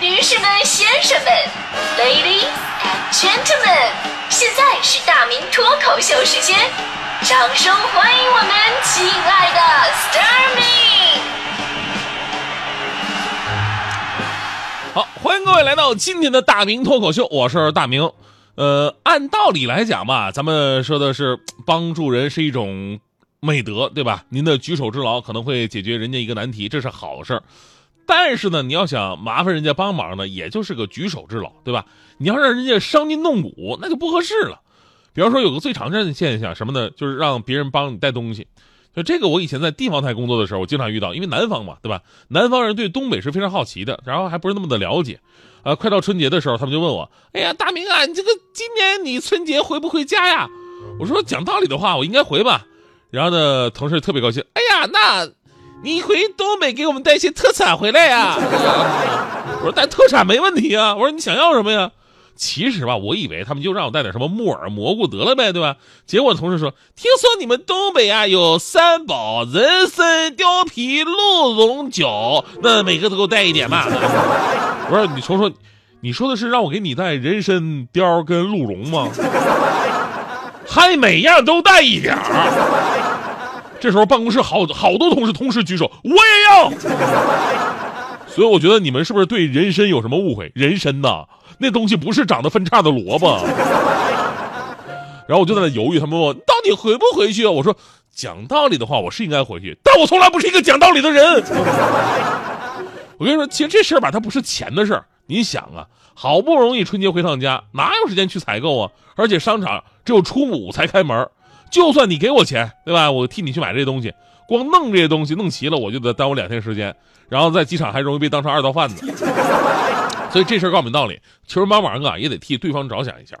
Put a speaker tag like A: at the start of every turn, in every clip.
A: 女士们、先生们，Ladies and Gentlemen，现在是大明脱口秀时间，掌声欢迎我们亲爱的 s t a r m y
B: 好，欢迎各位来到今天的大明脱口秀，我是大明。呃，按道理来讲吧，咱们说的是帮助人是一种美德，对吧？您的举手之劳可能会解决人家一个难题，这是好事儿。但是呢，你要想麻烦人家帮忙呢，也就是个举手之劳，对吧？你要让人家伤筋动骨，那就不合适了。比方说，有个最常见的现象什么呢？就是让别人帮你带东西。就这个，我以前在地方台工作的时候，我经常遇到，因为南方嘛，对吧？南方人对东北是非常好奇的，然后还不是那么的了解。呃，快到春节的时候，他们就问我：“哎呀，大明啊，你这个今年你春节回不回家呀？”我说：“讲道理的话，我应该回吧。”然后呢，同事特别高兴：“哎呀，那你回东北给我们带些特产回来呀？” 我说：“带特产没问题啊。”我说：“你想要什么呀？”其实吧，我以为他们就让我带点什么木耳、蘑菇得了呗，对吧？结果同事说：“听说你们东北啊有三宝：人参、貂皮、鹿茸酒，那每个都给我带一点吧。”我说：“你瞅瞅，你说的是让我给你带人参、貂跟鹿茸吗？还每样都带一点儿。”这时候办公室好好多同事同时举手，我也要。所以我觉得你们是不是对人参有什么误会？人参呐。那东西不是长得分叉的萝卜，然后我就在那犹豫，他们问我到底回不回去啊？我说讲道理的话，我是应该回去，但我从来不是一个讲道理的人。我跟你说，其实这事儿吧，它不是钱的事儿。你想啊，好不容易春节回趟家，哪有时间去采购啊？而且商场只有初五才开门，就算你给我钱，对吧？我替你去买这些东西，光弄这些东西弄齐了，我就得耽误两天时间，然后在机场还容易被当成二道贩子。所以这事儿告诉你道理，求人帮忙啊，也得替对方着想一下。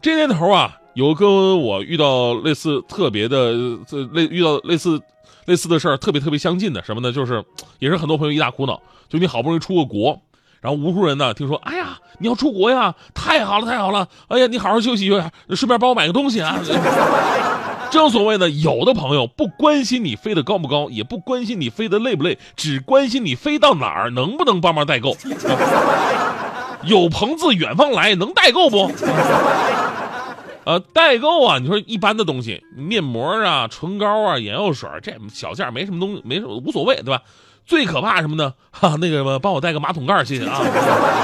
B: 这年头啊，有跟我遇到类似特别的，这类遇到类似类似的事儿，特别特别相近的什么呢？就是也是很多朋友一大苦恼，就你好不容易出个国，然后无数人呢听说，哎呀，你要出国呀，太好了，太好了，哎呀，你好好休息休息，顺便帮我买个东西啊。正所谓呢，有的朋友不关心你飞得高不高，也不关心你飞得累不累，只关心你飞到哪儿能不能帮忙代购。有朋自远方来，能代购不？呃，代购啊，你说一般的东西，面膜啊、唇膏啊、眼药水，这小件没什么东西，没什么无所谓，对吧？最可怕什么呢？哈，那个什么，帮我带个马桶盖，谢谢啊。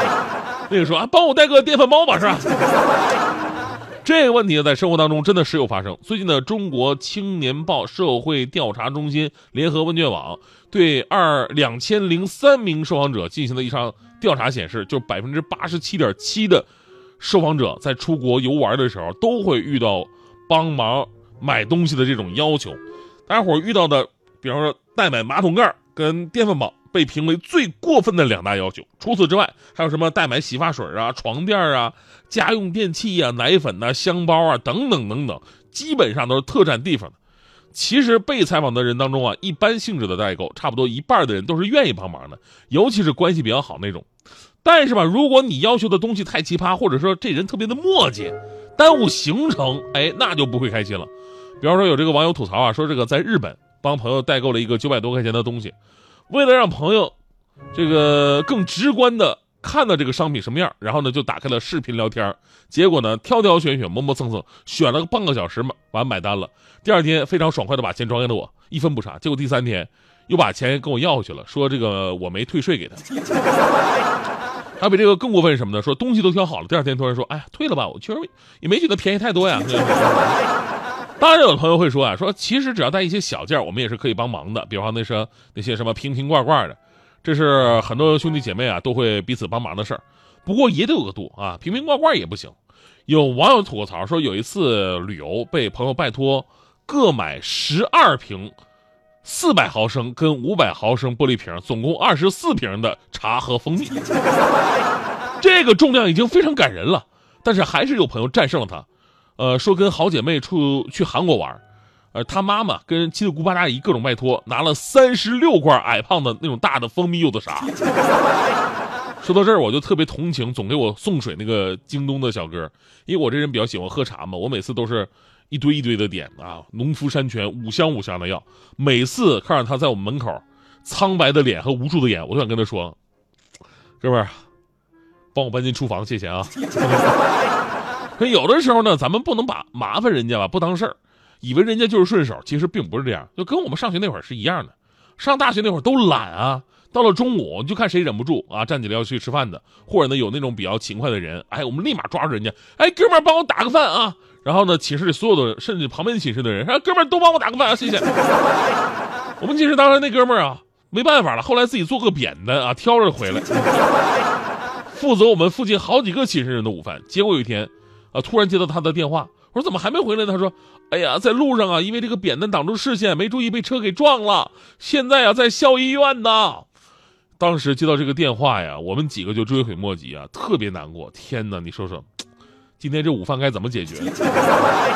B: 那个说啊，帮我带个电饭煲吧，是吧？这个问题，在生活当中真的时有发生。最近的中国青年报社会调查中心联合问卷网对二两千零三名受访者进行的一场调查显示，就百分之八十七点七的受访者在出国游玩的时候都会遇到帮忙买东西的这种要求。大家伙遇到的，比方说代买马桶盖跟电饭煲。被评为最过分的两大要求。除此之外，还有什么代买洗发水啊、床垫啊、家用电器啊、奶粉呐、香包啊等等等等，基本上都是特占地方的。其实被采访的人当中啊，一般性质的代购，差不多一半的人都是愿意帮忙的，尤其是关系比较好那种。但是吧，如果你要求的东西太奇葩，或者说这人特别的磨叽，耽误行程，哎，那就不会开心了。比方说，有这个网友吐槽啊，说这个在日本帮朋友代购了一个九百多块钱的东西。为了让朋友，这个更直观的看到这个商品什么样，然后呢就打开了视频聊天，结果呢挑挑选选磨磨蹭蹭选了个半个小时嘛，完买单了。第二天非常爽快的把钱转给了我，一分不差。结果第三天又把钱跟我要回去了，说这个我没退税给他。还比这个更过分什么呢？说东西都挑好了，第二天突然说，哎呀退了吧，我确实也没觉得便宜太多呀。当然，有朋友会说啊，说其实只要带一些小件，我们也是可以帮忙的。比方那些那些什么瓶瓶罐罐的，这是很多兄弟姐妹啊都会彼此帮忙的事儿。不过也得有个度啊，瓶瓶罐罐也不行。有网友吐过槽说，有一次旅游被朋友拜托各买十二瓶四百毫升跟五百毫升玻璃瓶，总共二十四瓶的茶和蜂蜜。这个重量已经非常感人了，但是还是有朋友战胜了他。呃，说跟好姐妹出去韩国玩，呃，他妈妈跟七大姑八大姨各种拜托，拿了三十六罐矮胖的那种大的蜂蜜柚子茶。说到这儿，我就特别同情总给我送水那个京东的小哥，因为我这人比较喜欢喝茶嘛，我每次都是一堆一堆的点啊，农夫山泉五香五香的要。每次看着他在我们门口苍白的脸和无助的眼，我都想跟他说，哥们儿，帮我搬进厨房，谢谢啊。可有的时候呢，咱们不能把麻烦人家吧不当事儿，以为人家就是顺手，其实并不是这样。就跟我们上学那会儿是一样的，上大学那会儿都懒啊，到了中午就看谁忍不住啊，站起来要去吃饭的，或者呢有那种比较勤快的人，哎，我们立马抓住人家，哎，哥们儿帮我打个饭啊。然后呢，寝室里所有的，甚至旁边寝室的人，说哥们儿都帮我打个饭啊，谢谢。我们寝室当时那哥们儿啊，没办法了，后来自己做个扁担啊，挑着回来，负责我们附近好几个寝室人的午饭。结果有一天，啊，突然接到他的电话，我说怎么还没回来呢？他说，哎呀，在路上啊，因为这个扁担挡住视线，没注意被车给撞了，现在啊在校医院呢。当时接到这个电话呀，我们几个就追悔莫及啊，特别难过。天哪，你说说。今天这午饭该怎么解决？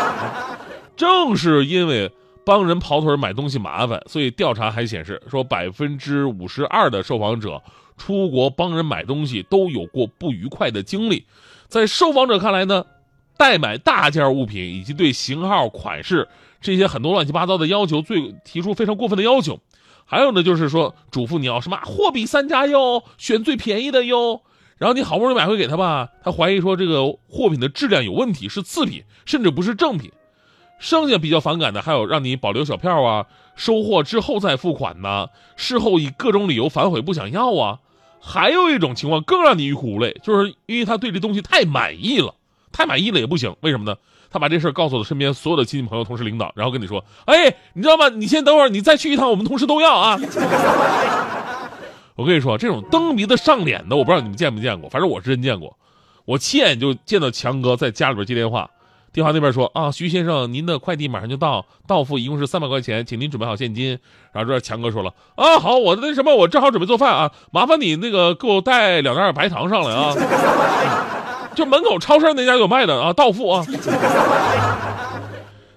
B: 正是因为帮人跑腿买东西麻烦，所以调查还显示说，百分之五十二的受访者出国帮人买东西都有过不愉快的经历。在受访者看来呢，代买大件物品以及对型号、款式这些很多乱七八糟的要求，最提出非常过分的要求。还有呢，就是说嘱咐你要什么货比三家哟，选最便宜的哟。然后你好不容易买回给他吧，他怀疑说这个货品的质量有问题，是次品，甚至不是正品。剩下比较反感的还有让你保留小票啊，收货之后再付款呐，事后以各种理由反悔不想要啊。还有一种情况更让你欲哭无泪，就是因为他对这东西太满意了，太满意了也不行。为什么呢？他把这事告诉了身边所有的亲戚朋友、同事、领导，然后跟你说：“哎，你知道吗？你先等会儿，你再去一趟，我们同事都要啊。”我跟你说，这种蹬鼻子上脸的，我不知道你们见没见过，反正我是真见过。我亲眼就见到强哥在家里边接电话，电话那边说啊，徐先生，您的快递马上就到，到付一共是三百块钱，请您准备好现金。然后这强哥说了啊，好，我那什么，我正好准备做饭啊，麻烦你那个给我带两袋白糖上来啊，就门口超市那家有卖的啊，到付啊。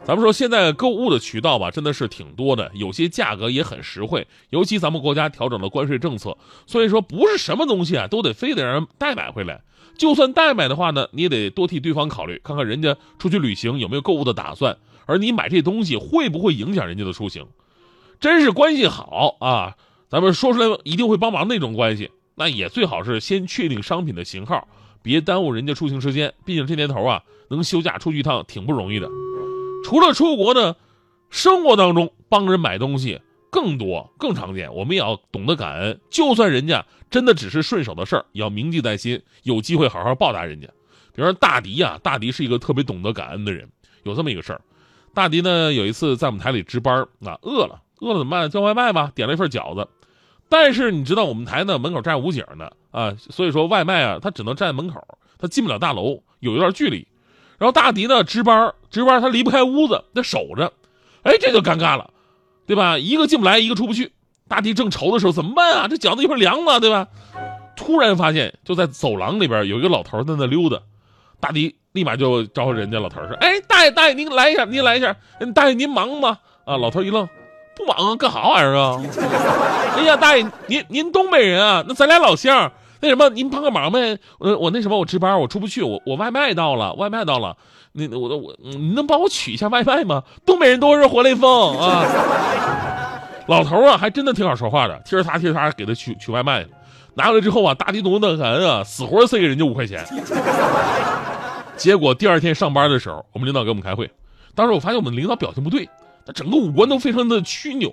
B: 咱们说现在购物的渠道吧，真的是挺多的，有些价格也很实惠。尤其咱们国家调整了关税政策，所以说不是什么东西啊都得非得让人代买回来。就算代买的话呢，你也得多替对方考虑，看看人家出去旅行有没有购物的打算，而你买这东西会不会影响人家的出行。真是关系好啊，咱们说出来一定会帮忙那种关系，那也最好是先确定商品的型号，别耽误人家出行时间。毕竟这年头啊，能休假出去一趟挺不容易的。除了出国呢，生活当中帮人买东西更多更常见。我们也要懂得感恩，就算人家真的只是顺手的事儿，也要铭记在心，有机会好好报答人家。比如说大迪呀，大迪是一个特别懂得感恩的人。有这么一个事儿，大迪呢有一次在我们台里值班，啊饿了，饿了怎么办？叫外卖吧，点了一份饺子。但是你知道我们台呢门口站武警呢啊，所以说外卖啊他只能站在门口，他进不了大楼，有一段距离。然后大迪呢值班，值班他离不开屋子，得守着，哎，这就尴尬了，对吧？一个进不来，一个出不去。大迪正愁的时候，怎么办啊？这饺子一会儿凉了，对吧？突然发现就在走廊里边有一个老头在那溜达，大迪立马就招呼人家老头说：“哎，大爷大爷，您来一下，您来一下。大爷您忙吗？”啊，老头一愣，不忙啊，干啥玩意儿啊？哎呀，大爷您您东北人啊？那咱俩老乡。那什么，您帮个忙呗？我我那什么，我值班，我出不去，我我外卖到了，外卖到了，那我我你能帮我取一下外卖吗？东北人都是活雷锋啊！老头啊，还真的挺好说话的，踢着他踢着他给他取取外卖，拿回来之后啊，大地懂得很啊，死活塞给人家五块钱。结果第二天上班的时候，我们领导给我们开会，当时我发现我们领导表情不对，他整个五官都非常的曲扭，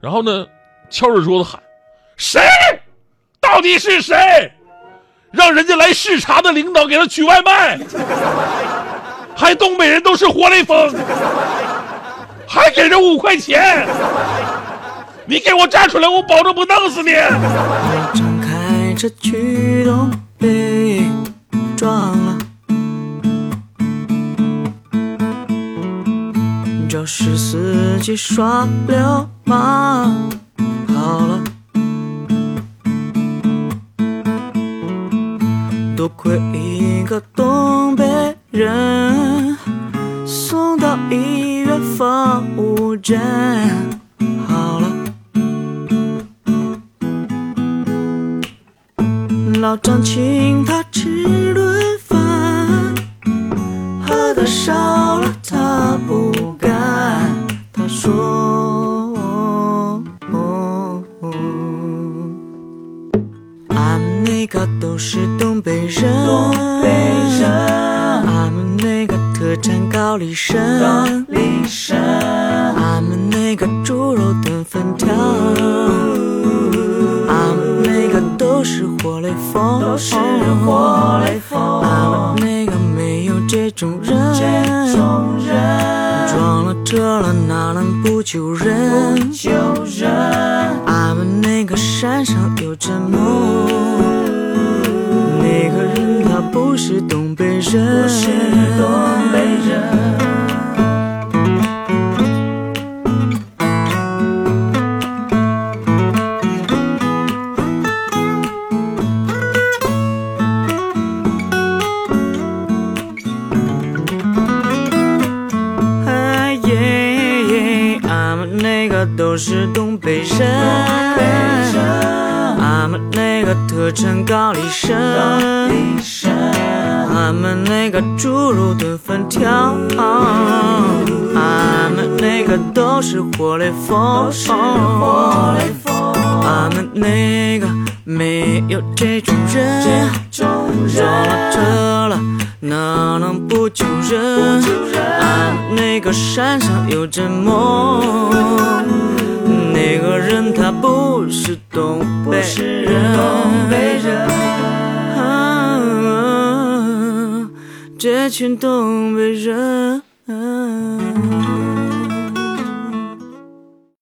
B: 然后呢，敲着桌子喊：“谁？”到底是谁让人家来视察的领导给他取外卖？还东北人都是活雷锋，还给人五块钱？你给我站出来，我保证不弄死你！
C: 张开这驱动被撞了，就是司机耍流氓。好了。多亏一个东北人送到医院放五针，好了。老张请他吃顿饭，喝的少了他不干，他说：“俺那个都。”是产高丽参，
D: 高丽参，
C: 俺们那个猪肉炖粉条，俺们那个都是活雷锋，
D: 都是活雷锋，
C: 俺们那个没有这种人，
D: 这种人
C: 撞了车了哪能不救人？
D: 救人，
C: 俺们那个山上有阵梦，那个人他不是东北人，
D: 不是东北人。
C: 个特产高丽参，俺们那个猪肉炖粉条，俺们那个都是活雷锋，
D: 都是活雷锋，
C: 俺们那个没有这种人，
D: 这种
C: 撞了
D: 人
C: 车了哪能不救人？
D: 救人
C: 俺们那个山上有阵梦，那个人他不是
D: 是
C: 人，
D: 东北人。
C: 啊这群东北人。